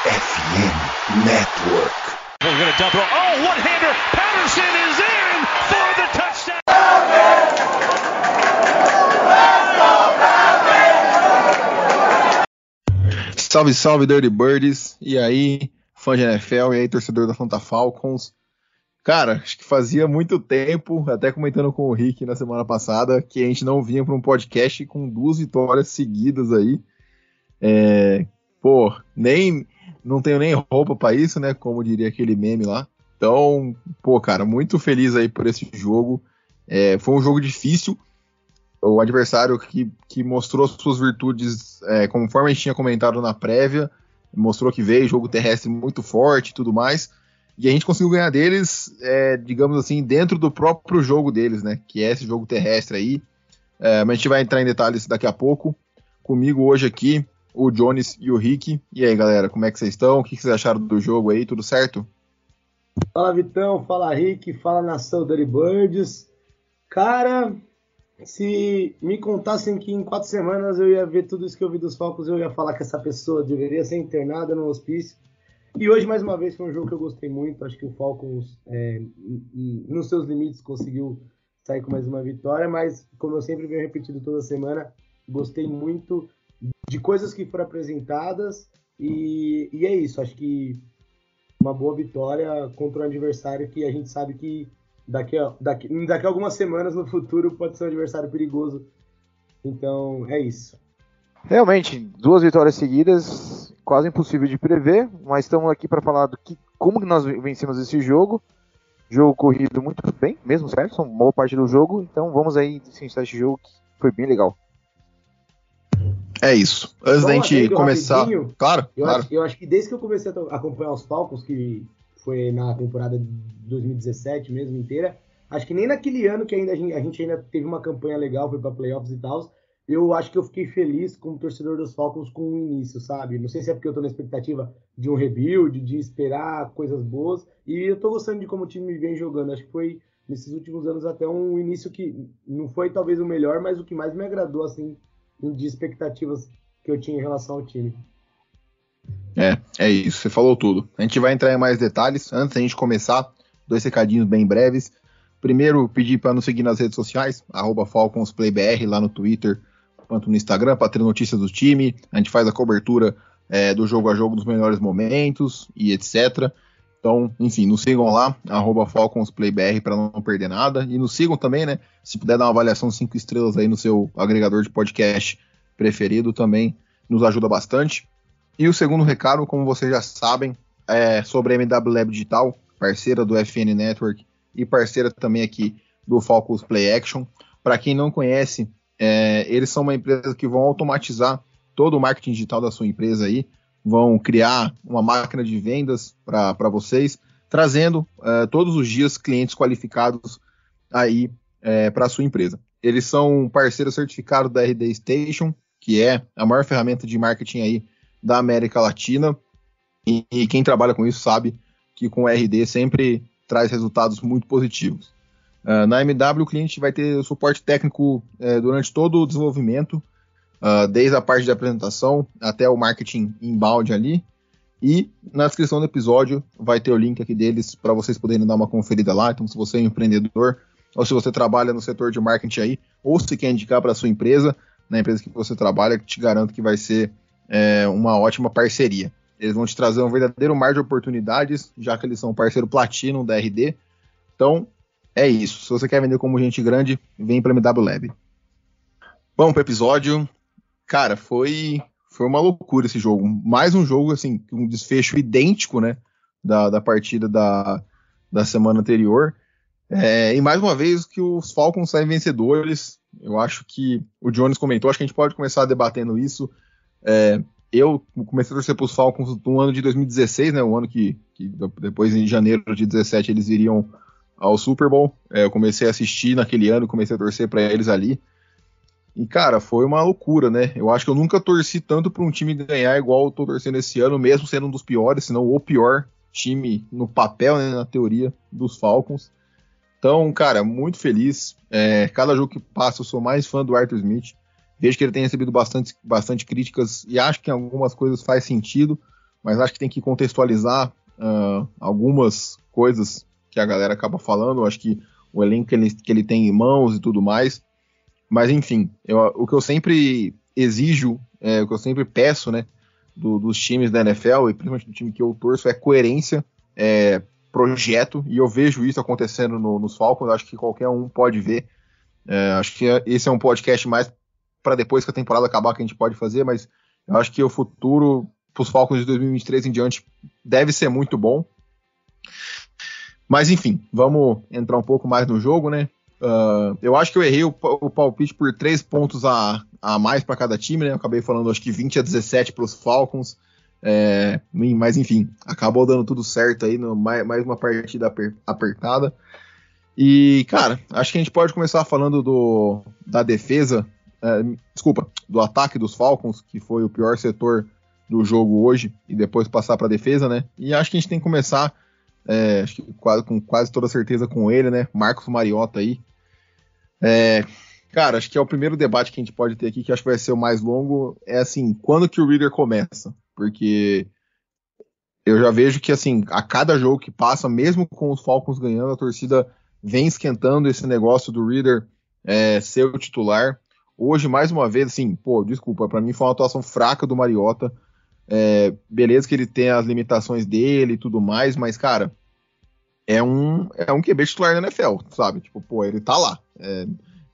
FM Network. We're going to double. Oh, one-hander. Patterson is in for the touchdown. Salve, salve, Dirty Birds. E aí, fã de NFL, e aí, torcedor da Fanta Falcons. Cara, acho que fazia muito tempo, até comentando com o Rick na semana passada, que a gente não vinha para um podcast com duas vitórias seguidas aí. É, pô, nem não tenho nem roupa para isso, né? Como diria aquele meme lá. Então, pô, cara, muito feliz aí por esse jogo. É, foi um jogo difícil. O adversário que, que mostrou suas virtudes, é, conforme a gente tinha comentado na prévia, mostrou que veio jogo terrestre muito forte e tudo mais. E a gente conseguiu ganhar deles, é, digamos assim, dentro do próprio jogo deles, né? Que é esse jogo terrestre aí. É, mas a gente vai entrar em detalhes daqui a pouco. Comigo hoje aqui, o Jones e o Rick. E aí, galera, como é que vocês estão? O que vocês acharam do jogo aí? Tudo certo? Fala, Vitão. Fala, Rick. Fala, nação Dirty Birds. Cara, se me contassem que em quatro semanas eu ia ver tudo isso que eu vi dos Falcons, eu ia falar que essa pessoa deveria ser internada no hospício. E hoje, mais uma vez, foi um jogo que eu gostei muito. Acho que o Falcons, é, nos seus limites, conseguiu sair com mais uma vitória. Mas, como eu sempre venho repetindo toda semana, gostei muito de coisas que foram apresentadas. E, e é isso. Acho que uma boa vitória contra um adversário que a gente sabe que daqui a, daqui, daqui a algumas semanas no futuro pode ser um adversário perigoso. Então, é isso. Realmente, duas vitórias seguidas, quase impossível de prever, mas estamos aqui para falar do que, como nós vencemos esse jogo. Jogo corrido muito bem, mesmo certo? Boa parte do jogo, então vamos aí citar esse jogo que foi bem legal. É isso. Antes da gente começar. Claro, eu, claro. Acho, eu acho que desde que eu comecei a acompanhar os Falcons, que foi na temporada de 2017 mesmo inteira, acho que nem naquele ano que ainda a gente, a gente ainda teve uma campanha legal, foi para playoffs e tal, eu acho que eu fiquei feliz como torcedor dos Falcons com o início, sabe? Não sei se é porque eu tô na expectativa de um rebuild, de esperar coisas boas, e eu tô gostando de como o time vem jogando. Acho que foi nesses últimos anos até um início que não foi talvez o melhor, mas o que mais me agradou assim de expectativas que eu tinha em relação ao time. É, é isso, você falou tudo. A gente vai entrar em mais detalhes. Antes da gente começar, dois recadinhos bem breves. Primeiro, pedir para nos seguir nas redes sociais, FalconsPlayBR, lá no Twitter, quanto no Instagram, para ter notícias do time. A gente faz a cobertura é, do jogo a jogo nos melhores momentos e etc. Então, enfim, nos sigam lá, FalconsPlayBR, para não perder nada. E nos sigam também, né? Se puder dar uma avaliação 5 estrelas aí no seu agregador de podcast preferido, também nos ajuda bastante. E o segundo recado, como vocês já sabem, é sobre a MW Lab Digital, parceira do FN Network e parceira também aqui do Falcons Play Action. Para quem não conhece, é, eles são uma empresa que vão automatizar todo o marketing digital da sua empresa aí, vão criar uma máquina de vendas para vocês, trazendo é, todos os dias clientes qualificados aí é, para a sua empresa. Eles são parceiro certificado da RD Station, que é a maior ferramenta de marketing aí da América Latina, e, e quem trabalha com isso sabe que com RD sempre traz resultados muito positivos. Uh, na MW, o cliente vai ter suporte técnico durante todo o desenvolvimento, uh, desde a parte de apresentação até o marketing inbound ali. E na descrição do episódio vai ter o link aqui deles para vocês poderem dar uma conferida lá. Então, se você é um empreendedor ou se você trabalha no setor de marketing aí, ou se quer indicar para a sua empresa, na empresa que você trabalha, te garanto que vai ser é, uma ótima parceria. Eles vão te trazer um verdadeiro mar de oportunidades, já que eles são parceiro platino da RD. Então, é isso. Se você quer vender como gente grande, vem para MW Lab. Vamos para o episódio. Cara, foi foi uma loucura esse jogo. Mais um jogo, assim, um desfecho idêntico, né? Da, da partida da, da semana anterior. É, e mais uma vez que os Falcons saem vencedores. Eu acho que o Jones comentou, acho que a gente pode começar debatendo isso. É, eu comecei a torcer para os Falcons no ano de 2016, né? O ano que, que depois em janeiro de 2017 eles iriam ao Super Bowl. É, eu comecei a assistir naquele ano, comecei a torcer para eles ali. E, cara, foi uma loucura, né? Eu acho que eu nunca torci tanto para um time ganhar igual eu tô torcendo esse ano, mesmo sendo um dos piores, se não o pior time no papel, né, na teoria, dos Falcons. Então, cara, muito feliz. É, cada jogo que passa, eu sou mais fã do Arthur Smith. Vejo que ele tem recebido bastante, bastante críticas e acho que algumas coisas faz sentido, mas acho que tem que contextualizar uh, algumas coisas que a galera acaba falando. Acho que o elenco que ele, que ele tem em mãos e tudo mais. Mas enfim, eu, o que eu sempre exijo, é, o que eu sempre peço, né, do, dos times da NFL e principalmente do time que eu torço é coerência, é, projeto, e eu vejo isso acontecendo no, nos Falcons. Acho que qualquer um pode ver. É, acho que esse é um podcast mais para depois que a temporada acabar que a gente pode fazer, mas eu acho que o futuro para os Falcons de 2023 em diante deve ser muito bom. Mas enfim, vamos entrar um pouco mais no jogo, né? Uh, eu acho que eu errei o, o palpite por três pontos a, a mais para cada time, né? Eu acabei falando acho que 20 a 17 para os Falcons. É, mas enfim, acabou dando tudo certo aí, no, mais, mais uma partida apertada. E, cara, acho que a gente pode começar falando do, da defesa, é, desculpa, do ataque dos Falcons, que foi o pior setor do jogo hoje, e depois passar para a defesa, né? E acho que a gente tem que começar, é, acho que quase, com quase toda certeza com ele, né? Marcos Mariota aí. É, cara, acho que é o primeiro debate que a gente pode ter aqui, que acho que vai ser o mais longo, é assim, quando que o Reader começa? Porque eu já vejo que, assim, a cada jogo que passa, mesmo com os Falcons ganhando, a torcida vem esquentando esse negócio do Reader é, ser o titular. Hoje, mais uma vez, assim, pô, desculpa, para mim foi uma atuação fraca do Mariota. É, beleza que ele tem as limitações dele e tudo mais, mas, cara, é um, é um QB titular na NFL, sabe? Tipo, pô, ele tá lá. É,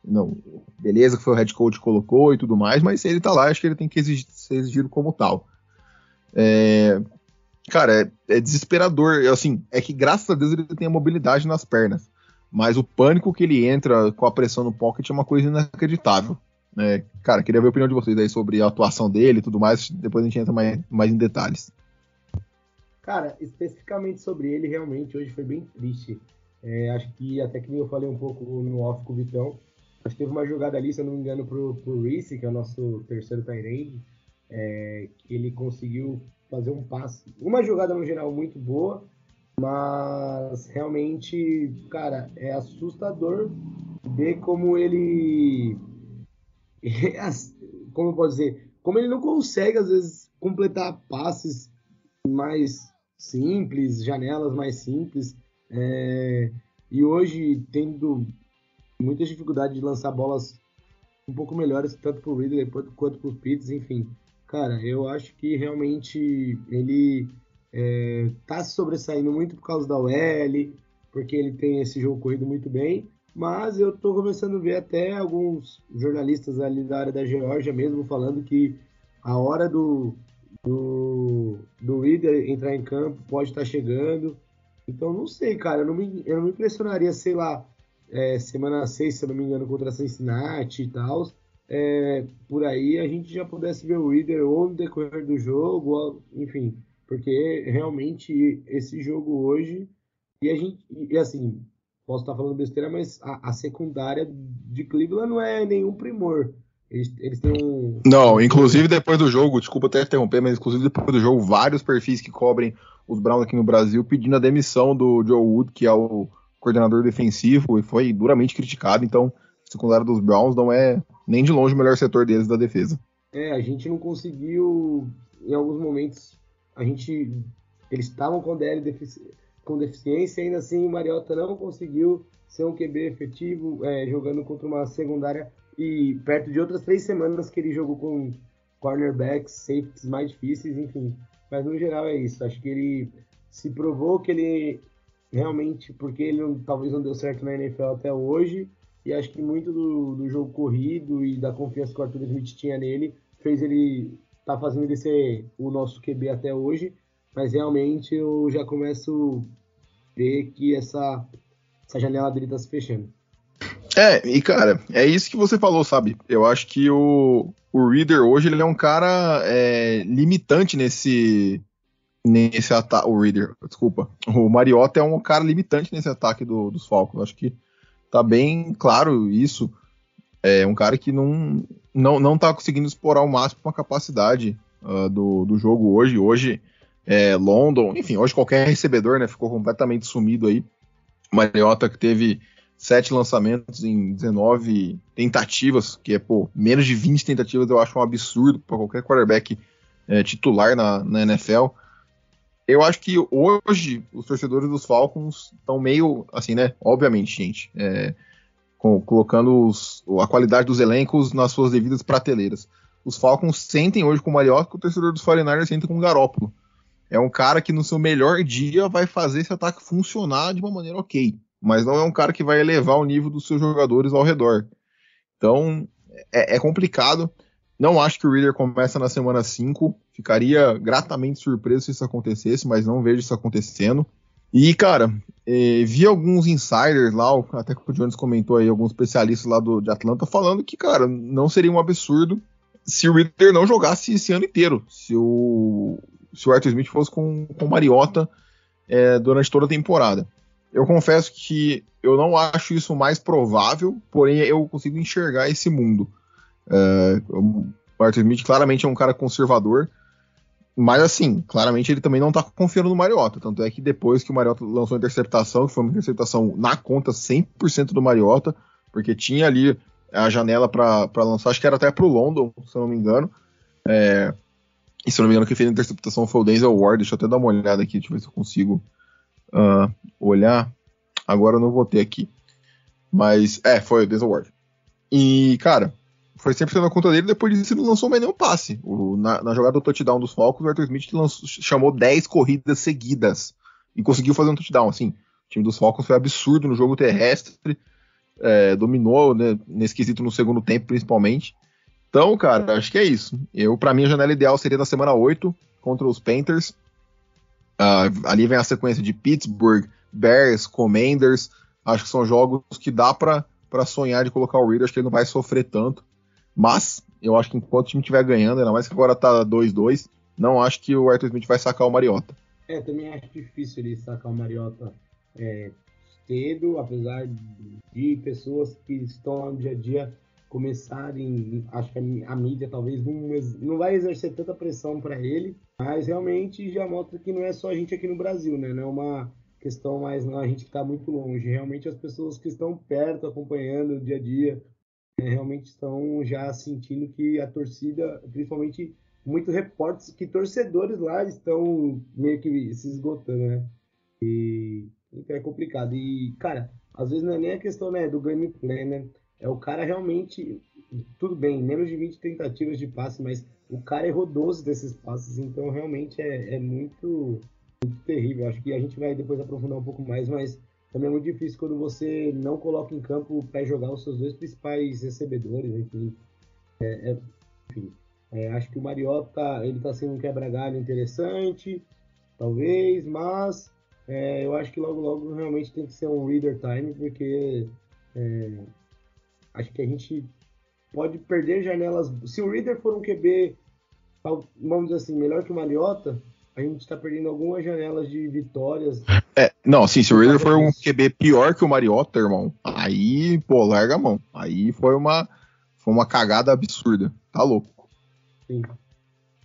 não, beleza que foi o head coach que colocou e tudo mais, mas se ele tá lá, acho que ele tem que exigir, ser exigido como tal. É, cara, é, é, desesperador. Assim, é que graças a Deus ele tem a mobilidade nas pernas. Mas o pânico que ele entra com a pressão no pocket é uma coisa inacreditável. É, cara, queria ver a opinião de vocês aí sobre a atuação dele e tudo mais. Depois a gente entra mais, mais em detalhes. Cara, especificamente sobre ele, realmente hoje foi bem triste. É, acho que até que eu falei um pouco no off com o Vitão. Acho que teve uma jogada ali, se eu não me engano, pro, pro Reese, que é o nosso terceiro Tyrande, é, que ele conseguiu fazer um passe. Uma jogada no geral muito boa, mas realmente, cara, é assustador ver como ele. Como eu posso dizer? Como ele não consegue, às vezes, completar passes mais simples, janelas mais simples. É, e hoje, tendo muitas dificuldades de lançar bolas um pouco melhores, tanto para o Ridley quanto para os Pitts, enfim. Cara, eu acho que realmente ele é, tá se sobressaindo muito por causa da OL, porque ele tem esse jogo corrido muito bem, mas eu tô começando a ver até alguns jornalistas ali da área da Geórgia mesmo falando que a hora do, do, do Reader entrar em campo pode estar chegando. Então não sei, cara, eu não me, eu não me impressionaria, sei lá, é, semana 6, se eu não me engano, contra Cincinnati e tal, é, por aí a gente já pudesse ver o Reader ou no decorrer do jogo, ou, enfim, porque realmente esse jogo hoje, e a gente, e assim, posso estar falando besteira, mas a, a secundária de Cleveland não é nenhum primor. Eles, eles têm um. Não, inclusive depois do jogo, desculpa até interromper, mas inclusive depois do jogo, vários perfis que cobrem os Browns aqui no Brasil pedindo a demissão do Joe Wood, que é o coordenador defensivo, e foi duramente criticado. Então, a secundária dos Browns não é nem de longe o melhor setor deles da defesa. É, a gente não conseguiu, em alguns momentos, a gente. Eles estavam com DL defici com deficiência, ainda assim o Mariota não conseguiu ser um QB efetivo, é, jogando contra uma secundária e perto de outras três semanas que ele jogou com cornerbacks, safeties mais difíceis, enfim. Mas no geral é isso. Acho que ele se provou que ele realmente, porque ele não, talvez não deu certo na NFL até hoje, e acho que muito do, do jogo corrido e da confiança que o Arthur Smith tinha nele fez ele tá fazendo ele ser o nosso QB até hoje, mas realmente eu já começo a ver que essa, essa janela dele tá se fechando. É, e cara, é isso que você falou, sabe? Eu acho que o, o Reader hoje ele é um cara é, limitante nesse nesse ataque. O Reader, desculpa. O Mariota é um cara limitante nesse ataque do, dos Falcons. Acho que tá bem claro isso. É um cara que não, não, não tá conseguindo explorar o máximo a capacidade uh, do, do jogo hoje. Hoje, é, London, enfim, hoje qualquer recebedor né, ficou completamente sumido aí. Mariota que teve sete lançamentos em 19 tentativas, que é pô, menos de 20 tentativas, eu acho um absurdo para qualquer quarterback é, titular na, na NFL. eu acho que hoje os torcedores dos Falcons estão meio assim, né? Obviamente, gente, é, com, colocando os, a qualidade dos elencos nas suas devidas prateleiras. Os Falcons sentem hoje com o Mariota que o torcedor dos 49ers sente com o Garópolo. É um cara que no seu melhor dia vai fazer esse ataque funcionar de uma maneira ok, mas não é um cara que vai elevar o nível dos seus jogadores ao redor. Então é, é complicado. Não acho que o Reader começa na semana 5. Ficaria gratamente surpreso se isso acontecesse, mas não vejo isso acontecendo. E, cara, eh, vi alguns insiders lá, até que o Jones comentou aí, alguns especialistas lá do, de Atlanta, falando que, cara, não seria um absurdo se o Reader não jogasse esse ano inteiro. Se o, se o Arthur Smith fosse com, com Mariota eh, durante toda a temporada. Eu confesso que eu não acho isso mais provável, porém eu consigo enxergar esse mundo. É, o Arthur Smith claramente é um cara conservador, mas assim, claramente ele também não tá confiando no Mariota. Tanto é que depois que o Mariota lançou a interceptação, que foi uma interceptação na conta 100% do Mariota, porque tinha ali a janela para lançar, acho que era até pro London, se eu não me engano. É, e se eu não me engano, quem fez a interceptação foi o Denzel Ward. Deixa eu até dar uma olhada aqui, deixa eu ver se eu consigo uh, olhar. Agora eu não vou ter aqui. Mas, é, foi o Denzel Ward. E, cara, foi 100% na conta dele, depois disso ele não lançou mais nenhum passe. O, na, na, jogada do touchdown dos Falcons, o Arthur Smith lançou, chamou 10 corridas seguidas e conseguiu fazer um touchdown. Assim, o time dos Falcons foi absurdo no jogo terrestre, é, dominou né, nesse quesito no segundo tempo, principalmente. Então, cara, acho que é isso. Eu, para mim, a janela ideal seria na semana 8 contra os Panthers. Uh, ali vem a sequência de Pittsburgh, Bears, Commanders. Acho que são jogos que dá para sonhar de colocar o Reader. Acho que ele não vai sofrer tanto. Mas eu acho que enquanto o time estiver ganhando, ainda mais que agora tá 2-2, não acho que o Arthur Smith vai sacar o Mariota. É, também acho difícil ele sacar o Mariota é, cedo, apesar de pessoas que estão no dia a dia começarem, acho que a, a mídia talvez não, não vai exercer tanta pressão para ele, mas realmente já mostra que não é só a gente aqui no Brasil, né? Não é uma questão mais não, a gente que está muito longe. Realmente as pessoas que estão perto, acompanhando o dia a dia, é, realmente estão já sentindo que a torcida, principalmente muitos repórteres, que torcedores lá estão meio que se esgotando, né? E então é complicado. E, cara, às vezes não é nem a questão né, do gameplay, né? É o cara realmente. Tudo bem, menos de 20 tentativas de passe, mas o cara errou 12 desses passes, então realmente é, é muito, muito terrível. Acho que a gente vai depois aprofundar um pouco mais, mas também é muito difícil quando você não coloca em campo para jogar os seus dois principais recebedores, enfim. É, é, enfim é, acho que o Mariota ele está sendo um quebra-galho interessante, talvez, mas é, eu acho que logo logo realmente tem que ser um reader time, porque é, acho que a gente pode perder janelas. Se o reader for um QB, vamos dizer assim, melhor que o Mariota, a gente está perdendo algumas janelas de vitórias. É, não, assim, se o Raider for um QB pior que o Mariota, irmão, aí, pô, larga a mão. Aí foi uma, foi uma cagada absurda. Tá louco. Sim.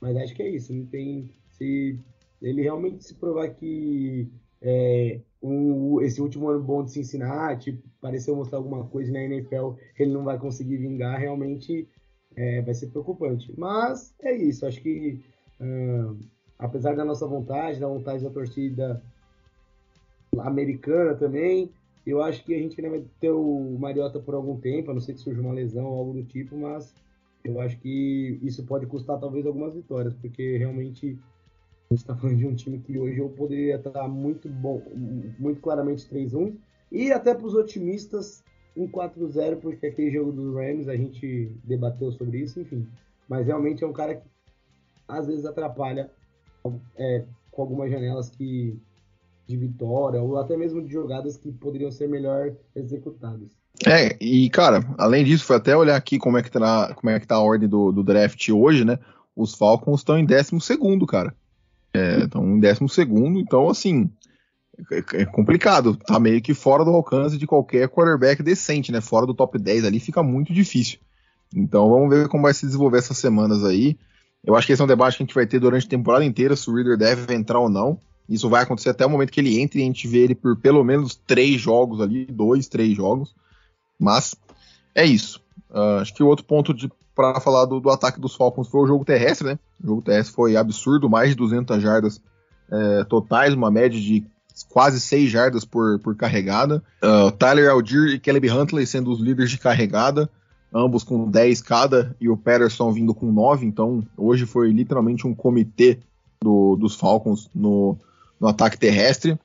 Mas acho que é isso. Não tem. Se ele realmente se provar que é, esse último ano bom de Cincinnati pareceu mostrar alguma coisa na NFL, ele não vai conseguir vingar, realmente é, vai ser preocupante. Mas é isso. Acho que. Uh, apesar da nossa vontade, da vontade da torcida americana também, eu acho que a gente ainda vai ter o Mariota por algum tempo, a não ser que surja uma lesão ou algo do tipo, mas eu acho que isso pode custar talvez algumas vitórias, porque realmente a gente está falando de um time que hoje eu poderia estar muito bom, muito claramente 3-1, e até para os otimistas um 4-0, porque aquele jogo dos Rams a gente debateu sobre isso, enfim. Mas realmente é um cara que às vezes atrapalha é, com algumas janelas que de vitória ou até mesmo de jogadas que poderiam ser melhor executadas. É, e cara, além disso, foi até olhar aqui como é que tá, como é que tá a ordem do, do draft hoje, né? Os Falcons estão em 12 segundo, cara. Estão é, em 12 segundo, então assim, é, é complicado. Tá meio que fora do alcance de qualquer quarterback decente, né? Fora do top 10 ali fica muito difícil. Então vamos ver como vai se desenvolver essas semanas aí. Eu acho que esse é um debate que a gente vai ter durante a temporada inteira, se o Reader deve entrar ou não. Isso vai acontecer até o momento que ele entre e a gente vê ele por pelo menos três jogos ali, dois, três jogos. Mas é isso. Uh, acho que o outro ponto para falar do, do, ataque dos Falcons foi o jogo terrestre, né? O jogo terrestre foi absurdo, mais de 200 jardas é, totais, uma média de quase 6 jardas por, por carregada. Uh, Tyler Algier e Caleb Huntley sendo os líderes de carregada, ambos com 10 cada, e o Patterson vindo com 9. Então, hoje foi literalmente um comitê do, dos Falcons no, no ataque terrestre.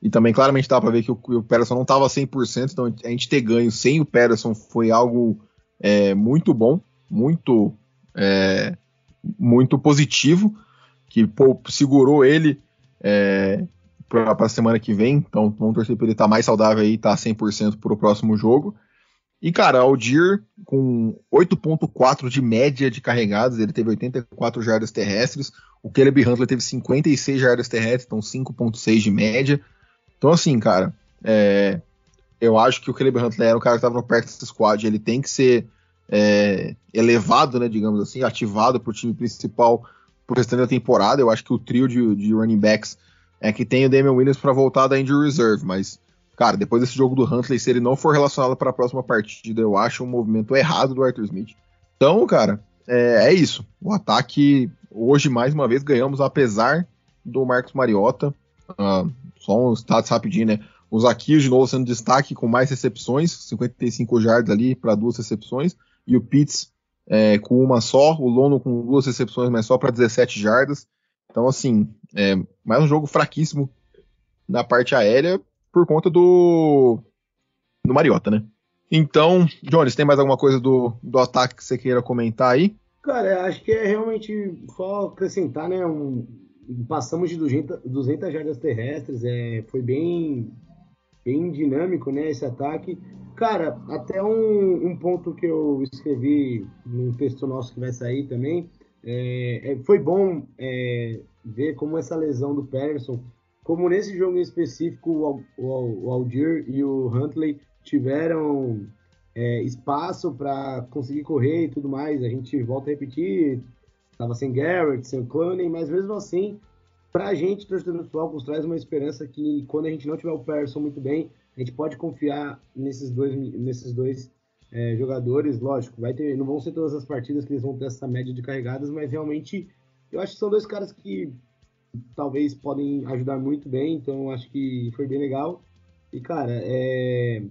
E também claramente dá para ver que o, o Patterson não estava 100%, então a gente ter ganho sem o Patterson foi algo é, muito bom, muito, é, muito positivo, que pô, segurou ele é, para a semana que vem. Então vamos torcer para ele estar tá mais saudável aí, estar tá 100% para o próximo jogo. E, cara, Aldir com 8.4 de média de carregadas, ele teve 84 jardas terrestres. O Caleb Huntley teve 56 jardas terrestres, então 5.6 de média. Então, assim, cara, é, eu acho que o Caleb Huntley era o cara que estava perto desse squad, ele tem que ser é, elevado, né, digamos assim, ativado para o time principal pro restante da temporada. Eu acho que o trio de, de running backs é que tem o Damian Williams para voltar da injury reserve, mas cara, depois desse jogo do Huntley, se ele não for relacionado para a próxima partida, eu acho um movimento errado do Arthur Smith. Então, cara, é, é, isso. O ataque hoje mais uma vez ganhamos apesar do Marcos Mariota. Uh, só um status rapidinho, né? O de novo sendo destaque com mais recepções, 55 jardas ali para duas recepções, e o Pitts é, com uma só, o Lono com duas recepções, mas só para 17 jardas. Então, assim, é, mais um jogo fraquíssimo na parte aérea por conta do, do Mariota, né? Então, Jones, tem mais alguma coisa do, do ataque que você queira comentar aí? Cara, acho que é realmente só acrescentar, né? Um, passamos de 200, 200 jardas terrestres, é, foi bem, bem dinâmico, né? Esse ataque. Cara, até um, um ponto que eu escrevi no texto nosso que vai sair também, é, é, foi bom é, ver como essa lesão do Patterson, como nesse jogo em específico o, o, o Aldir e o Huntley tiveram é, espaço para conseguir correr e tudo mais. A gente volta a repetir, estava sem Garrett, sem Clooney, mas mesmo assim, para a gente, torcedor do Falcons, traz uma esperança que quando a gente não tiver o Patterson muito bem, a gente pode confiar nesses dois, nesses dois é, jogadores. Lógico, vai ter, não vão ser todas as partidas que eles vão ter essa média de carregadas, mas realmente eu acho que são dois caras que talvez podem ajudar muito bem, então acho que foi bem legal. E cara, é...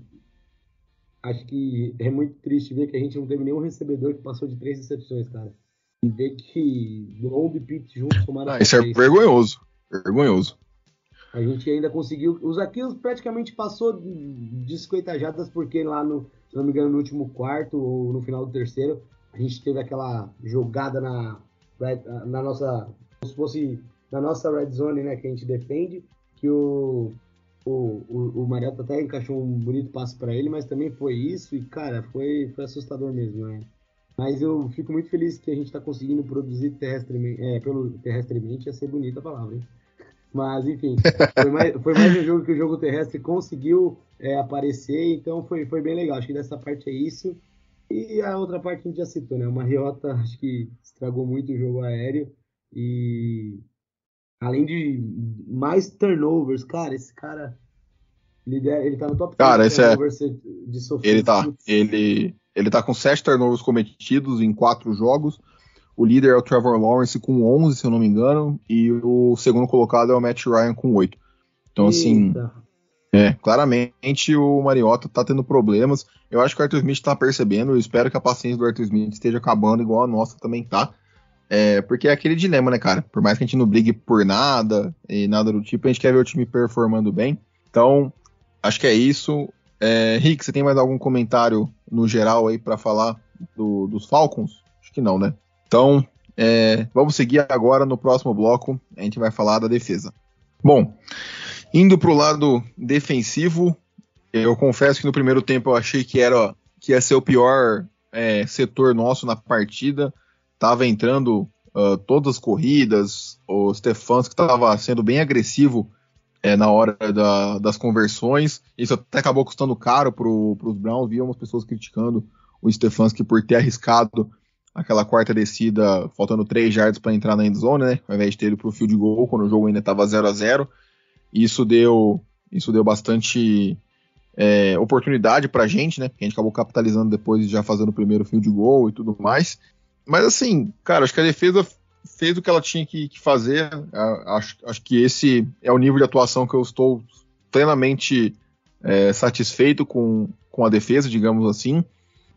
acho que é muito triste ver que a gente não teve nenhum recebedor que passou de três recepções, cara. E ver que Long e Pitt juntos somaram. Ah, isso é vergonhoso. Vergonhoso. A gente ainda conseguiu. Os Aquiles praticamente passou de 50 jadas, porque lá no, se não me engano, no último quarto ou no final do terceiro, a gente teve aquela jogada na, na nossa. Como se fosse na nossa red zone, né, que a gente defende, que o, o, o, o Mariota até encaixou um bonito passo para ele, mas também foi isso, e cara, foi, foi assustador mesmo, né? Mas eu fico muito feliz que a gente está conseguindo produzir terrestremente, é, pelo terrestremente, ia ser bonita a palavra, hein? Mas, enfim, foi mais, foi mais um jogo que o jogo terrestre conseguiu é, aparecer, então foi, foi bem legal. Acho que dessa parte é isso. E a outra parte a gente já citou, né? O Mariota acho que estragou muito o jogo aéreo e além de mais turnovers, cara, esse cara ele, ele tá no top cara, esse é... de sofrer. Ele tá, ele, ele tá com 7 turnovers cometidos em 4 jogos. O líder é o Trevor Lawrence com 11, se eu não me engano, e o segundo colocado é o Matt Ryan com 8. Então, assim, Eita. é, claramente o Mariota tá tendo problemas. Eu acho que o Arthur Smith tá percebendo, eu espero que a paciência do Arthur Smith esteja acabando, igual a nossa também tá. É, porque é aquele dilema, né, cara? Por mais que a gente não brigue por nada e nada do tipo, a gente quer ver o time performando bem. Então, acho que é isso. É, Rick, você tem mais algum comentário no geral aí para falar do, dos Falcons? Acho que não, né? Então, é, vamos seguir agora no próximo bloco. A gente vai falar da defesa. Bom, indo para o lado defensivo, eu confesso que no primeiro tempo eu achei que era que ia ser o pior é, setor nosso na partida. Tava entrando uh, todas as corridas, o Stefanski estava sendo bem agressivo é, na hora da, das conversões. Isso até acabou custando caro para os Browns. Víamos pessoas criticando o Stefanski por ter arriscado aquela quarta descida, faltando 3 yards para entrar na end zone, né? Ao invés de ter ele para o field goal, quando o jogo ainda estava 0 a 0 Isso deu, isso deu bastante é, oportunidade para a gente, né? Que a gente acabou capitalizando depois já fazendo o primeiro field goal e tudo mais. Mas assim, cara, acho que a defesa fez o que ela tinha que, que fazer. Acho, acho que esse é o nível de atuação que eu estou plenamente é, satisfeito com, com a defesa, digamos assim.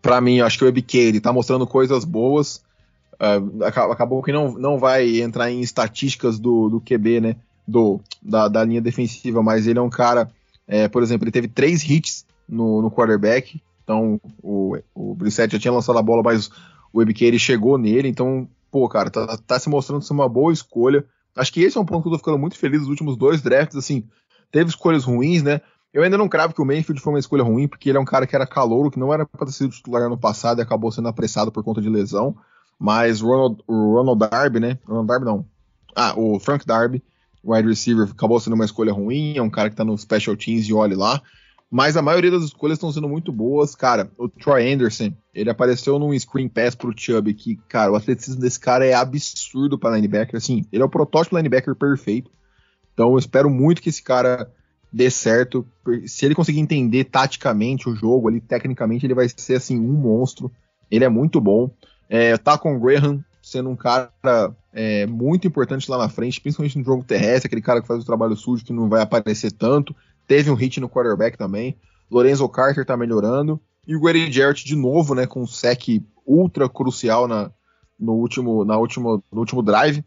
Para mim, acho que o EBK está mostrando coisas boas. Uh, acabou que não, não vai entrar em estatísticas do, do QB, né? Do, da, da linha defensiva, mas ele é um cara, é, por exemplo, ele teve três hits no, no quarterback. Então, o, o já tinha lançado a bola, mas o EBK chegou nele. Então, pô, cara, tá, tá se mostrando ser uma boa escolha. Acho que esse é um ponto que eu tô ficando muito feliz nos últimos dois drafts, assim, teve escolhas ruins, né? Eu ainda não cravo que o Mayfield foi uma escolha ruim, porque ele é um cara que era calouro, que não era para ter sido titular ano passado e acabou sendo apressado por conta de lesão. Mas Ronald, o Ronald Darby, né? Ronald Darby não. Ah, o Frank Darby, wide receiver, acabou sendo uma escolha ruim, é um cara que tá no Special Teams e olhe lá. Mas a maioria das escolhas estão sendo muito boas. Cara, o Troy Anderson, ele apareceu num screen pass pro Chubb, que, cara, o atleticismo desse cara é absurdo para linebacker. Assim, ele é o protótipo linebacker perfeito. Então eu espero muito que esse cara dê certo. Se ele conseguir entender taticamente o jogo ali, tecnicamente, ele vai ser assim um monstro. Ele é muito bom. É, tá com o Graham sendo um cara é, muito importante lá na frente, principalmente no jogo terrestre, aquele cara que faz o trabalho sujo que não vai aparecer tanto. Teve um hit no quarterback também. Lorenzo Carter tá melhorando. E o Grady Jarrett de novo, né, com um sec ultra crucial na, no, último, na último, no último drive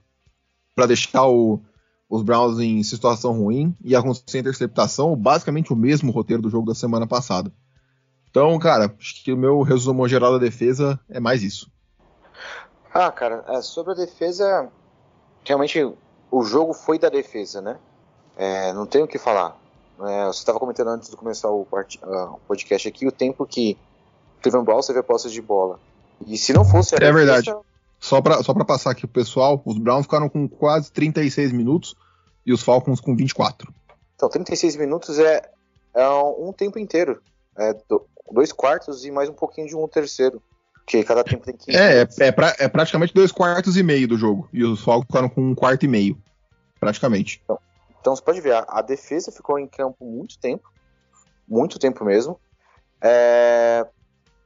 para deixar o, os Browns em situação ruim e acontecer interceptação, basicamente o mesmo roteiro do jogo da semana passada. Então, cara, acho que o meu resumo geral da defesa é mais isso. Ah, cara, é, sobre a defesa, realmente o jogo foi da defesa, né? É, não tenho o que falar. É, você estava comentando antes de começar o, uh, podcast aqui o tempo que Cleveland Browns teve a posse de bola. E se não fosse a é defesa, verdade. Só para só passar aqui pro pessoal, os Browns ficaram com quase 36 minutos e os Falcons com 24. Então, 36 minutos é, é um tempo inteiro. É dois quartos e mais um pouquinho de um terceiro. Que cada tempo tem 15 É, é, é, pra, é, praticamente dois quartos e meio do jogo. E os Falcons ficaram com um quarto e meio. Praticamente. Então, então você pode ver, a, a, defesa ficou em campo muito tempo. Muito tempo mesmo. É,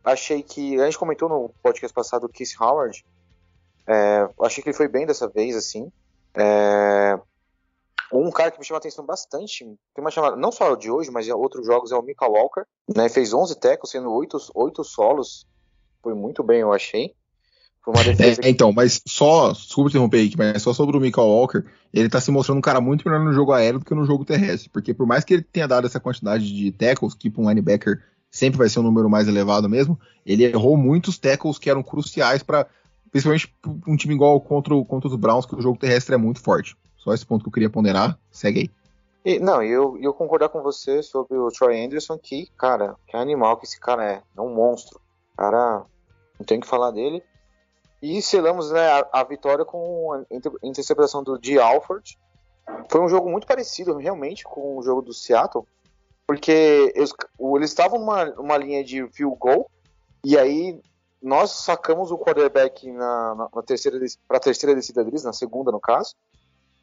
achei que. A gente comentou no podcast passado o Kiss Howard. É, achei que ele foi bem dessa vez, assim. É, um cara que me chama a atenção bastante, tem uma chamada, não só de hoje, mas em outros jogos, é o Mika Walker. Né, fez 11 tackles, sendo 8, 8 solos. Foi muito bem, eu achei. Foi uma defesa. É. Então, mas só, desculpa interromper aí, mas só sobre o Mika Walker, ele tá se mostrando um cara muito melhor no jogo aéreo do que no jogo terrestre. Porque por mais que ele tenha dado essa quantidade de tackles, que para um linebacker sempre vai ser um número mais elevado mesmo, ele errou muitos tackles que eram cruciais para principalmente um time igual contra, contra os Browns, que o jogo terrestre é muito forte. Só esse ponto que eu queria ponderar. Segue aí. E, não, eu, eu concordar com você sobre o Troy Anderson, que, cara, que animal que esse cara é. É um monstro. Cara, não tem que falar dele. E selamos né, a, a vitória com a interceptação do D. Alford. Foi um jogo muito parecido, realmente, com o jogo do Seattle. Porque eles, eles estavam numa, linha de field goal. E aí nós sacamos o quarterback na, na, na terceira para a terceira descida deles, na segunda no caso.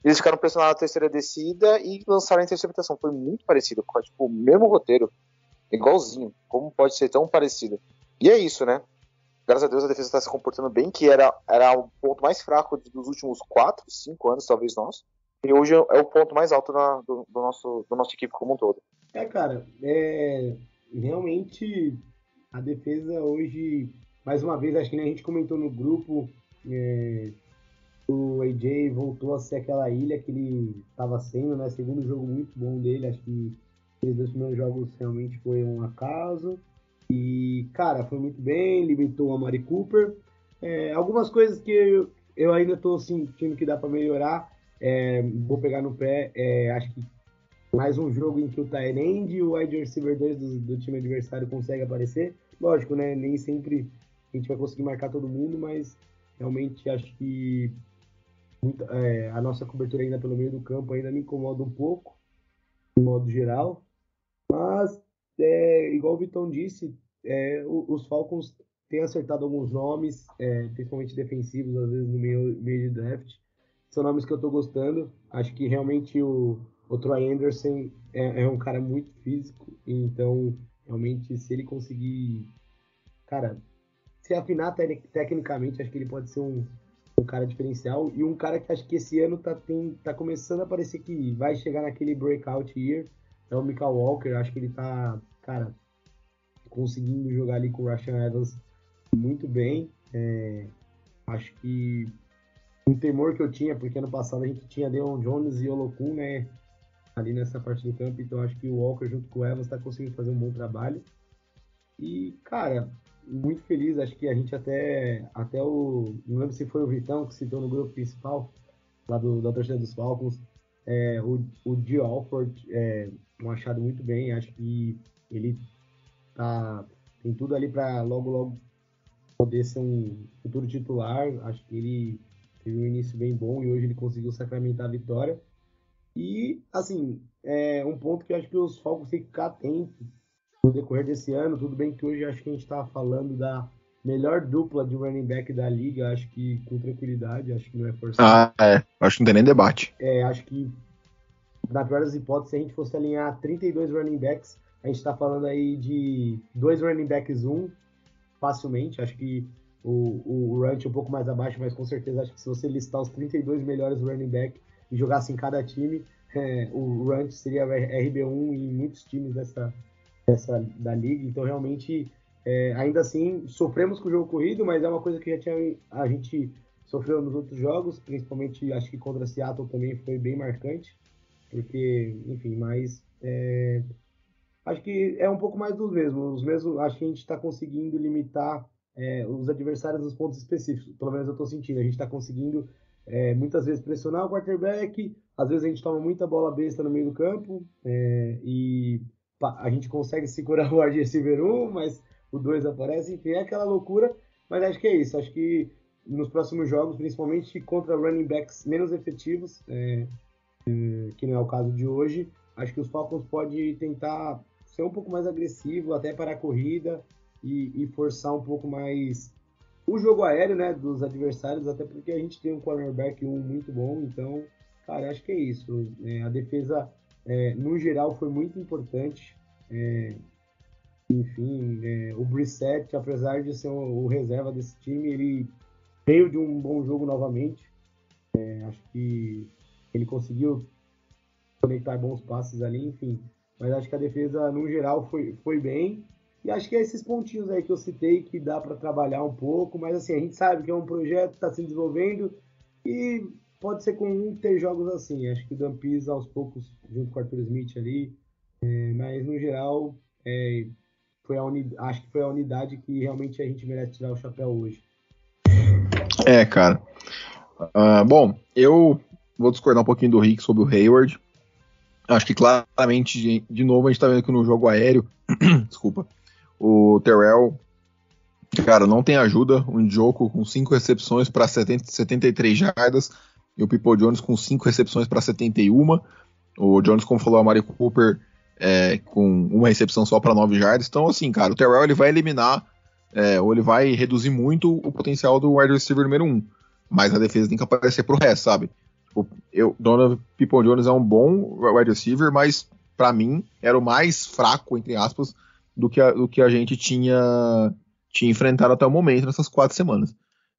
Eles ficaram pressionando a terceira descida e lançaram a interceptação. Foi muito parecido, tipo, o mesmo roteiro, igualzinho. Como pode ser tão parecido? E é isso, né? Graças a Deus a defesa está se comportando bem, que era, era o ponto mais fraco dos últimos 4, 5 anos, talvez nós. E hoje é o ponto mais alto na, do, do, nosso, do nosso equipe como um todo. É, cara, é, realmente a defesa hoje mais uma vez, acho que a gente comentou no grupo, é, o AJ voltou a ser aquela ilha que ele estava sendo, né? Segundo jogo muito bom dele, acho que os dois primeiros jogos realmente foi um acaso. E, cara, foi muito bem, limitou a Mari Cooper. É, algumas coisas que eu, eu ainda estou sentindo que dá para melhorar. É, vou pegar no pé, é, acho que mais um jogo em que o Tyrande e o wide receiver 2 do, do time adversário consegue aparecer. Lógico, né? Nem sempre a gente vai conseguir marcar todo mundo, mas realmente acho que muita, é, a nossa cobertura ainda pelo meio do campo ainda me incomoda um pouco, de modo geral. Mas, é, igual o Vitão disse, é, os Falcons têm acertado alguns nomes, é, principalmente defensivos, às vezes no meio, meio de draft. São nomes que eu estou gostando. Acho que realmente o, o Troy Anderson é, é um cara muito físico, então realmente se ele conseguir, cara, se afinar te tecnicamente, acho que ele pode ser um, um cara diferencial e um cara que acho que esse ano tá, tem, tá começando a parecer que vai chegar naquele breakout year. É o Michael Walker, acho que ele tá, cara, conseguindo jogar ali com o Russian Evans muito bem. É, acho que um temor que eu tinha, porque ano passado a gente tinha Deon Jones e Olokun, né? Ali nessa parte do campo, então acho que o Walker junto com o Evans está conseguindo fazer um bom trabalho. E, cara, muito feliz, acho que a gente até, até o. Não lembro se foi o Vitão que citou no grupo principal, lá do, da torcida dos Falcons. É, o, o. Alford é um achado muito bem, acho que ele tá, tem tudo ali para logo, logo poder ser um futuro titular. Acho que ele teve um início bem bom e hoje ele conseguiu sacramentar a vitória. E, assim, é um ponto que eu acho que os Falcons têm que ficar atentos no decorrer desse ano. Tudo bem que hoje acho que a gente estava falando da melhor dupla de running back da liga, acho que com tranquilidade, acho que não é forçado. Ah, é. Acho que não tem nem debate. É, acho que, na pior das hipóteses, se a gente fosse alinhar 32 running backs, a gente está falando aí de dois running backs, um, facilmente. Acho que o, o é um pouco mais abaixo, mas com certeza acho que se você listar os 32 melhores running back e jogasse em cada time, é, o Ranch seria RB1 em muitos times dessa, dessa da liga. Então, realmente, é, ainda assim, sofremos com o jogo corrido, mas é uma coisa que já tinha, a gente sofreu nos outros jogos, principalmente acho que contra Seattle também foi bem marcante, porque, enfim, mas é, acho que é um pouco mais dos mesmos. Os mesmos acho que a gente está conseguindo limitar é, os adversários nos pontos específicos. Pelo menos eu estou sentindo. A gente está conseguindo é, muitas vezes pressionar o quarterback, às vezes a gente toma muita bola besta no meio do campo é, e a gente consegue segurar o wide receiver 1, mas o 2 aparece. Enfim, é aquela loucura. Mas acho que é isso. Acho que nos próximos jogos, principalmente contra running backs menos efetivos, é, é, que não é o caso de hoje, acho que os Falcons podem tentar ser um pouco mais agressivo, até para a corrida e, e, forçar um pouco mais o jogo aéreo, né, dos adversários, até porque a gente tem um cornerback um muito bom, então, cara, acho que é isso. É, a defesa, é, no geral, foi muito importante. É, enfim, é, o Brissett, apesar de ser o, o, reserva desse time, ele veio de um bom jogo novamente. É, acho que ele conseguiu conectar bons passes ali, enfim. Mas acho que a defesa, no geral, foi, foi bem. E acho que é esses pontinhos aí que eu citei que dá para trabalhar um pouco. Mas assim, a gente sabe que é um projeto que está se desenvolvendo e pode ser comum ter jogos assim. Acho que o Dampis aos poucos, junto com o Arthur Smith ali. É, mas no geral, é, foi a uni, acho que foi a unidade que realmente a gente merece tirar o chapéu hoje. É, cara. Uh, bom, eu vou discordar um pouquinho do Rick sobre o Hayward. Acho que claramente, de novo, a gente tá vendo que no jogo aéreo, desculpa, o Terrell, cara, não tem ajuda. O Njoku com 5 recepções para 73 jardas e o People Jones com 5 recepções para 71. O Jones, como falou, a Mari Cooper é, com uma recepção só para 9 jardas. Então, assim, cara, o Terrell ele vai eliminar é, ou ele vai reduzir muito o potencial do wide receiver número 1. Mas a defesa tem que aparecer pro resto, sabe? Tipo, eu, Donovan People Jones é um bom wide receiver, mas para mim era o mais fraco, entre aspas, do que a, do que a gente tinha, tinha enfrentado até o momento nessas quatro semanas.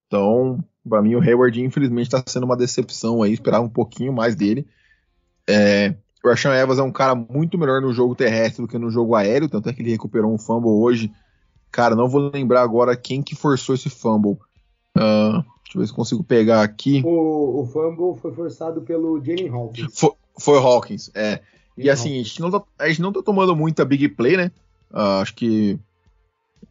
Então, para mim, o Hayward, infelizmente, está sendo uma decepção aí, esperar um pouquinho mais dele. É, o Rashan Evans é um cara muito melhor no jogo terrestre do que no jogo aéreo, tanto é que ele recuperou um fumble hoje. Cara, não vou lembrar agora quem que forçou esse fumble. Uh, Deixa eu ver se consigo pegar aqui. O, o fumble foi forçado pelo Jalen Hawkins. Foi, foi Hawkins, é. e assim, a gente, não tá, a gente não tá tomando muita big play, né? Uh, acho que.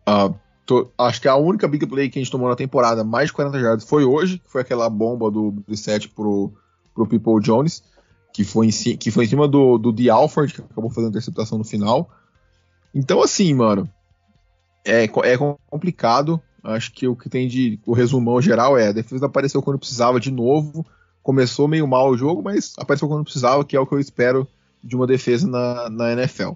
Uh, tô, acho que a única big play que a gente tomou na temporada, mais de 40 jardas, foi hoje, que foi aquela bomba do Brissett pro, pro People Jones, que foi em, que foi em cima do, do D. Alford, que acabou fazendo interceptação no final. Então, assim, mano, é, é complicado. Acho que o que tem de. O resumão geral é: a defesa apareceu quando precisava de novo. Começou meio mal o jogo, mas apareceu quando precisava, que é o que eu espero de uma defesa na, na NFL.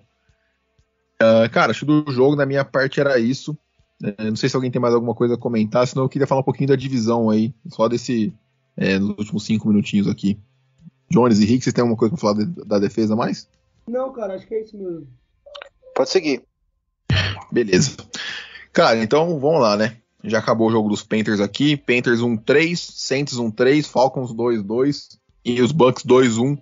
Uh, ah, cara, acho que do jogo, na minha parte, era isso. Uh, não sei se alguém tem mais alguma coisa a comentar, senão eu queria falar um pouquinho da divisão aí, só desse. É, nos últimos cinco minutinhos aqui. Jones e Rick, vocês têm alguma coisa para falar de, da defesa mais? Não, cara, acho que é isso mesmo. Pode seguir. Beleza. Cara, então vamos lá, né? Já acabou o jogo dos Panthers aqui. Panthers 1-3, Saints 1-3, Falcons 2-2 e os Bucks 2-1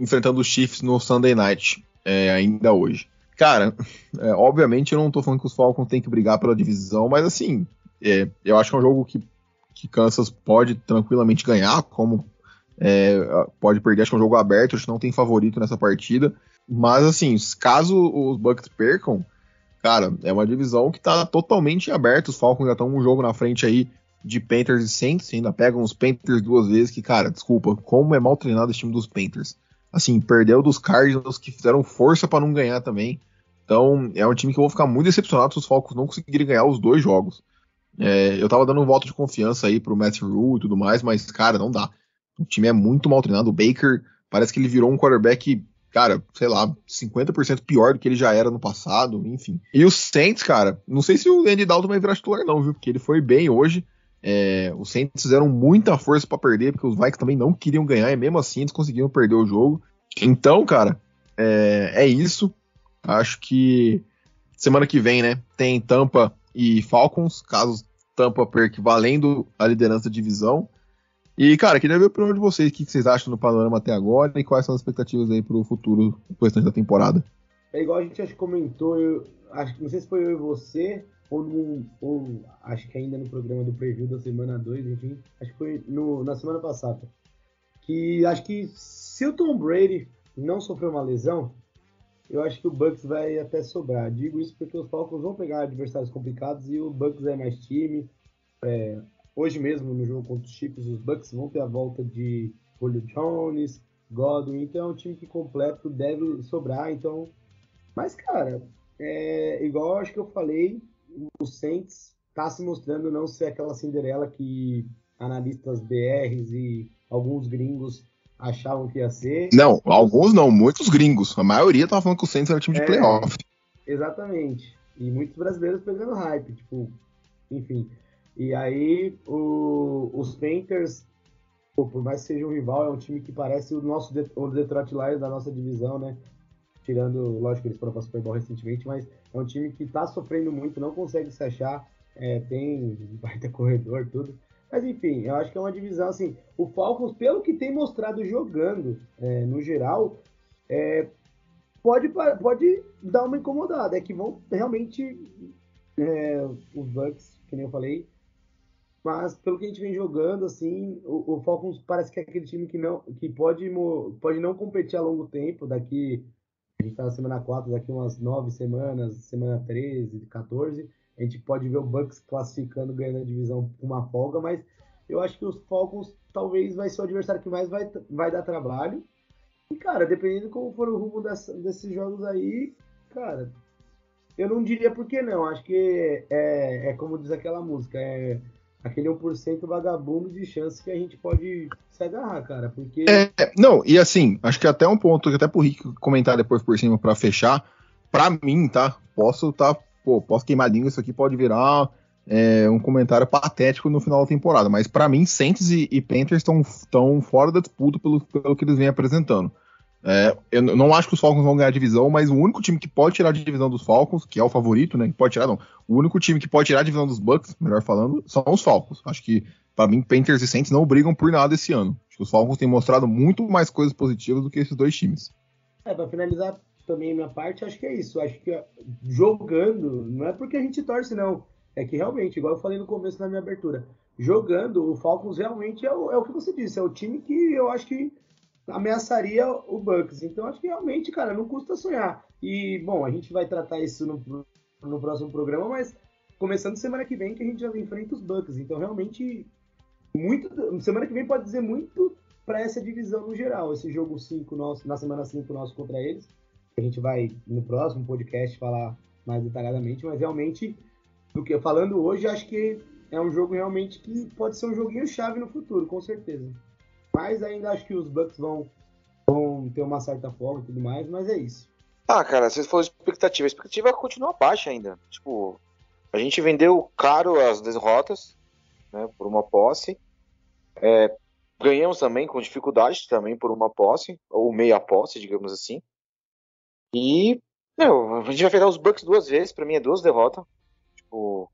enfrentando os Chiefs no Sunday Night, é, ainda hoje. Cara, é, obviamente eu não tô falando que os Falcons têm que brigar pela divisão, mas assim, é, eu acho que é um jogo que, que Kansas pode tranquilamente ganhar, como é, pode perder, acho que é um jogo aberto, acho que não tem favorito nessa partida. Mas assim, caso os Bucks percam, cara, é uma divisão que tá totalmente aberta. Os Falcons já estão um jogo na frente aí de Panthers e Saints, ainda pegam os Panthers duas vezes, que, cara, desculpa, como é mal treinado esse time dos Panthers. Assim, perdeu dos Cardinals que fizeram força para não ganhar também. Então, é um time que eu vou ficar muito decepcionado se os Falcons não conseguirem ganhar os dois jogos. É, eu tava dando um voto de confiança aí pro Matt Rule e tudo mais, mas, cara, não dá. O time é muito mal treinado. O Baker parece que ele virou um quarterback cara, sei lá, 50% pior do que ele já era no passado, enfim. E os Saints, cara, não sei se o Andy Dalton vai virar titular não, viu? Porque ele foi bem hoje. É, os Saints fizeram muita força para perder, porque os Vikings também não queriam ganhar, e mesmo assim eles conseguiram perder o jogo. Então, cara, é, é isso. Acho que semana que vem, né, tem Tampa e Falcons, caso Tampa perca valendo a liderança da divisão. E, cara, queria ver a opinião de vocês, o que vocês acham do panorama até agora e quais são as expectativas aí pro futuro, pro restante da temporada. É igual a gente acho que comentou, eu, acho, não sei se foi eu e você, ou, no, ou acho que ainda no programa do preview da semana 2, enfim, acho que foi no, na semana passada, que acho que se o Tom Brady não sofrer uma lesão, eu acho que o Bucks vai até sobrar. Digo isso porque os Falcons vão pegar adversários complicados e o Bucks é mais time. É, Hoje mesmo, no jogo contra os Chiefs, os Bucks vão ter a volta de Julio Jones, Godwin, então é um time que completo deve sobrar, então... Mas, cara, é, igual acho que eu falei, o Saints está se mostrando não ser aquela Cinderela que analistas BRs e alguns gringos achavam que ia ser. Não, alguns não, muitos gringos. A maioria tava falando que o Saints era time de é, playoff. Exatamente. E muitos brasileiros pegando hype, tipo, enfim. E aí o, os Panthers, por mais que seja um rival, é um time que parece o nosso o Detroit Lions da nossa divisão, né? Tirando, lógico que eles foram para Super Bowl recentemente, mas é um time que está sofrendo muito, não consegue se achar, é, tem baita corredor, tudo. Mas enfim, eu acho que é uma divisão assim. O Falcons, pelo que tem mostrado jogando é, no geral, é, pode, pode dar uma incomodada. É que vão realmente é, os Bucks, que nem eu falei, mas pelo que a gente vem jogando, assim, o, o, Falcons parece que é aquele time que não que pode, pode não competir a longo tempo, daqui a gente tá na semana 4, daqui umas 9 semanas, semana 13, 14, a gente pode ver o Bucks classificando, ganhando a divisão com uma folga, mas eu acho que os Falcons talvez vai ser o adversário que mais vai, vai dar trabalho. E, cara, dependendo de como for o rumo dessa, desses jogos aí, cara, eu não diria por que não. Acho que é, é como diz aquela música, é aquele 1% vagabundo de chance que a gente pode se agarrar, cara, porque... É, não, e assim, acho que até um ponto até pro Rick comentar depois por cima para fechar, para mim, tá, posso tá, pô, posso queimar língua, isso aqui pode virar é, um comentário patético no final da temporada, mas para mim, Saints e, e Panthers estão fora da disputa pelo, pelo que eles vêm apresentando. É, eu não acho que os Falcons vão ganhar a divisão, mas o único time que pode tirar a divisão dos Falcons, que é o favorito, né? Que pode tirar, não. O único time que pode tirar a divisão dos Bucks, melhor falando, são os Falcons. Acho que, para mim, Panthers e Saints não brigam por nada esse ano. Acho que os Falcons têm mostrado muito mais coisas positivas do que esses dois times. É, pra finalizar também a minha parte, acho que é isso. Acho que jogando, não é porque a gente torce, não. É que realmente, igual eu falei no começo da minha abertura, jogando, o Falcons realmente é o, é o que você disse, é o time que eu acho que ameaçaria o Bucks. Então acho que realmente, cara, não custa sonhar. E, bom, a gente vai tratar isso no, no próximo programa, mas começando semana que vem que a gente já enfrenta os Bucks. Então realmente, muito, semana que vem pode dizer muito para essa divisão no geral. Esse jogo 5 nosso, na semana 5 nosso contra eles. A gente vai no próximo podcast falar mais detalhadamente, mas realmente, do que falando hoje, acho que é um jogo realmente que pode ser um joguinho chave no futuro, com certeza. Mas ainda acho que os Bucks vão, vão ter uma certa folga e tudo mais, mas é isso. Ah, cara, se for expectativa, a expectativa continua baixa ainda. Tipo, a gente vendeu caro as derrotas, né, por uma posse. É, ganhamos também com dificuldade também por uma posse, ou meia posse, digamos assim. E, meu, a gente vai pegar os Bucks duas vezes, pra mim é duas derrotas. Tipo,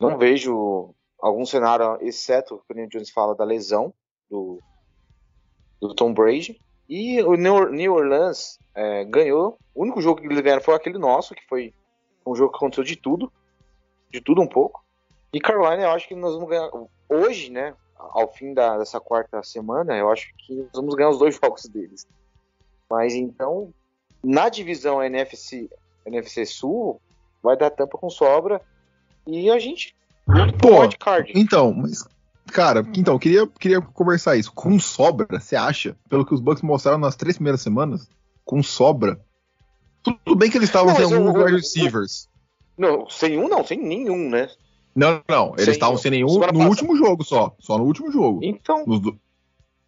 Não vejo algum cenário, exceto, como o Jones fala, da lesão do, do Tom Brady. E o New Orleans é, ganhou. O único jogo que eles ganharam foi aquele nosso, que foi um jogo que aconteceu de tudo. De tudo um pouco. E Carolina, eu acho que nós vamos ganhar. Hoje, né? Ao fim da, dessa quarta semana, eu acho que nós vamos ganhar os dois jogos deles. Mas então, na divisão NFC, NFC Sul, vai dar tampa com sobra. E a gente. Pô, então, mas Cara, então, queria, queria conversar isso. Com sobra, você acha? Pelo que os Bucks mostraram nas três primeiras semanas, com sobra. Tudo bem que eles estavam sem alguns wide receivers. Não, sem um não, sem nenhum, né? Não, não, eles estavam sem nenhum no passada. último jogo só. Só no último jogo. Então. Do...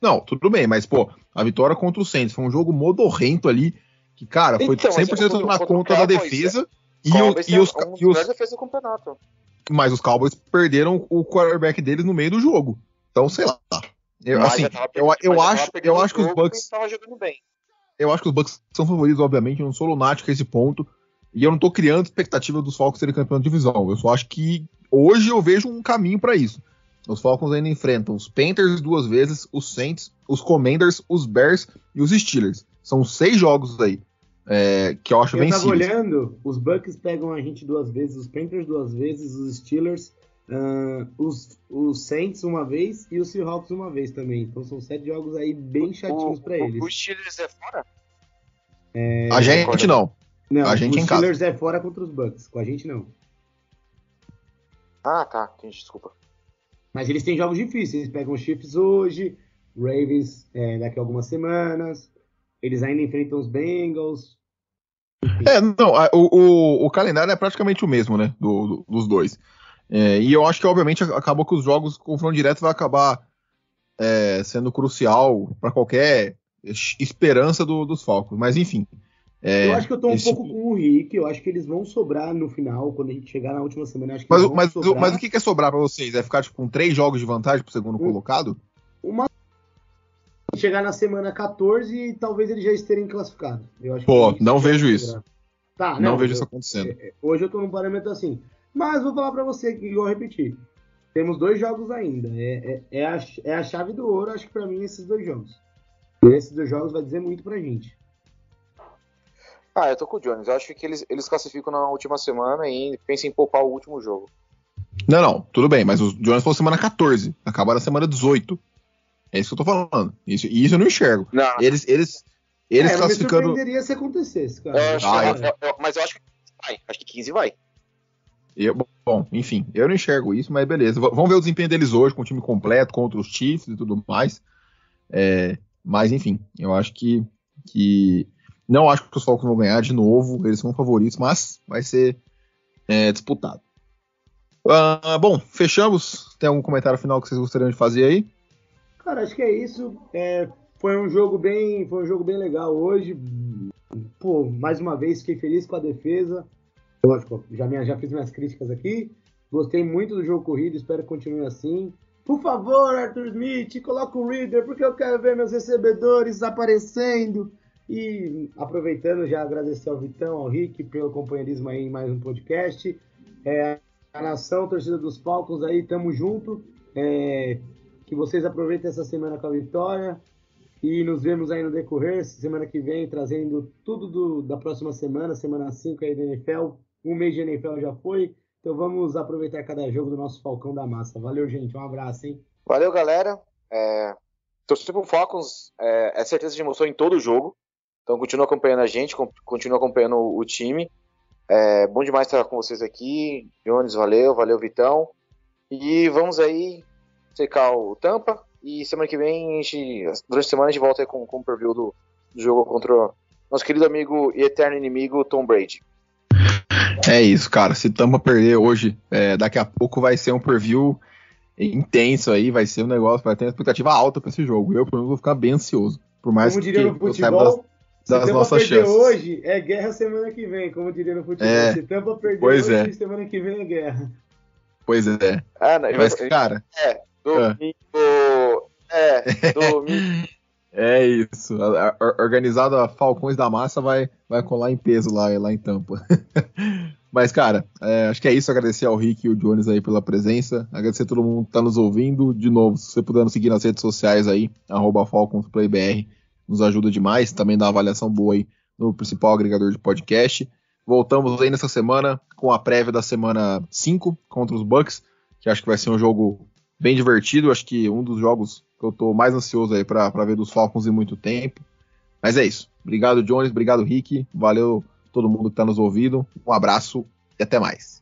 Não, tudo bem, mas, pô, a vitória contra o Saints foi um jogo modorrento ali. Que, cara, foi então, 100% na conta da defesa. É. E, o, e, os, um e os. defesa do campeonato mas os Cowboys perderam o quarterback deles no meio do jogo. Então, sei lá. Eu, assim, eu, eu acho, eu acho que os Bucks. Eu acho que os Bucks são favoritos, obviamente. Eu não sou lunático a esse ponto. E eu não tô criando expectativa dos Falcons serem campeão de divisão. Eu só acho que hoje eu vejo um caminho para isso. Os Falcons ainda enfrentam os Panthers duas vezes, os Saints, os Commanders, os Bears e os Steelers. São seis jogos aí é, que eu acho eu tava olhando, os Bucks pegam a gente duas vezes, os Panthers duas vezes, os Steelers, uh, os, os Saints uma vez e os Seahawks uma vez também. Então são sete jogos aí bem chatinhos para eles. Os Steelers é fora? É... A gente não. Não, a gente os Steelers é fora contra os Bucks, com a gente não. Ah, tá, desculpa. Mas eles têm jogos difíceis, eles pegam os Chiefs hoje, Ravens é, daqui a algumas semanas, eles ainda enfrentam os Bengals, é, não, o, o, o, calendário é praticamente o mesmo, né, do, do, dos dois. É, e eu acho que, obviamente, acabou que os jogos com confronto direto vai acabar é, sendo crucial para qualquer esperança do, dos Falcons. Mas, enfim. É, eu acho que eu tô um esse... pouco com o Rick. Eu acho que eles vão sobrar no final, quando a gente chegar na última semana. mas, mas, mas, o que é sobrar para vocês? É ficar tipo, com três jogos de vantagem pro segundo um, colocado? Chegar na semana 14 e talvez eles já estejam classificados. Pô, não vejo isso. Tá, não, não vejo eu, isso acontecendo. É, é, hoje eu tô num parâmetro assim. Mas vou falar para você, que igual repetir. Temos dois jogos ainda. É, é, é, a, é a chave do ouro, acho que para mim, esses dois jogos. E esses dois jogos vai dizer muito pra gente. Ah, eu tô com o Jones. Eu acho que eles, eles classificam na última semana e pensam em poupar o último jogo. Não, não, tudo bem, mas o Jones falou semana 14. Acaba na semana 18. É isso que eu tô falando. Isso, isso eu não enxergo. Não. Eles, eles, eles é, classificando. Eu se acontecesse, cara. Eu acho, ah, eu, eu, mas eu acho que vai. Acho que 15 vai. Eu, bom, enfim, eu não enxergo isso, mas beleza. V vamos ver o desempenho deles hoje com o time completo, contra os Chiefs e tudo mais. É, mas, enfim, eu acho que, que. Não acho que os Falcons vão ganhar de novo. Eles são favoritos, mas vai ser é, disputado. Uh, bom, fechamos. Tem algum comentário final que vocês gostariam de fazer aí? Cara, acho que é isso. É, foi um jogo bem, foi um jogo bem legal hoje. Pô, mais uma vez fiquei feliz com a defesa. Lógico, já, minha, já fiz minhas críticas aqui. Gostei muito do jogo corrido, espero que continue assim. Por favor, Arthur Smith, coloca o Reader, porque eu quero ver meus recebedores aparecendo. E aproveitando, já agradecer ao Vitão, ao Rick pelo companheirismo aí em mais um podcast. É, a nação, torcida dos Falcons aí, tamo junto. É, que vocês aproveitem essa semana com a vitória e nos vemos aí no decorrer, semana que vem, trazendo tudo do, da próxima semana, semana 5 aí da NFL. Um mês de NFL já foi, então vamos aproveitar cada jogo do nosso Falcão da Massa. Valeu, gente, um abraço, hein? Valeu, galera. É, torcer pro Falcons é, é certeza de emoção em todo o jogo, então continua acompanhando a gente, continua acompanhando o, o time. É bom demais estar com vocês aqui. Jones, valeu, valeu, Vitão. E vamos aí secar o Tampa. E semana que vem, a gente, durante a semana, a gente volta com, com o preview do, do jogo contra o nosso querido amigo e eterno inimigo Tom Brady. É isso, cara. Se Tampa perder hoje, é, daqui a pouco vai ser um preview intenso aí, vai ser um negócio, vai ter uma expectativa alta para esse jogo. Eu, pelo menos, vou ficar bem ansioso. Por mais Como diria que no futebol, das, das nossas chances. hoje, é guerra semana que vem, como diria no futebol. É, se Tampa perder hoje, é. semana que vem é guerra. Pois é. Ah, não, Mas, eu, cara. É, Domingo. É, domingo. É isso. A, a, organizada Falcões da Massa vai, vai colar em peso lá, lá em Tampa. Mas, cara, é, acho que é isso. Agradecer ao Rick e o Jones aí pela presença. Agradecer a todo mundo que tá nos ouvindo. De novo, se você puder nos seguir nas redes sociais aí, arroba FalconsPlayBR, nos ajuda demais. Também dá uma avaliação boa aí no principal agregador de podcast. Voltamos aí nessa semana com a prévia da semana 5 contra os Bucks, que acho que vai ser um jogo bem divertido. Acho que um dos jogos que eu tô mais ansioso aí para ver dos Falcons em muito tempo. Mas é isso. Obrigado, Jones. Obrigado, Rick. Valeu todo mundo que está nos ouvindo. Um abraço e até mais.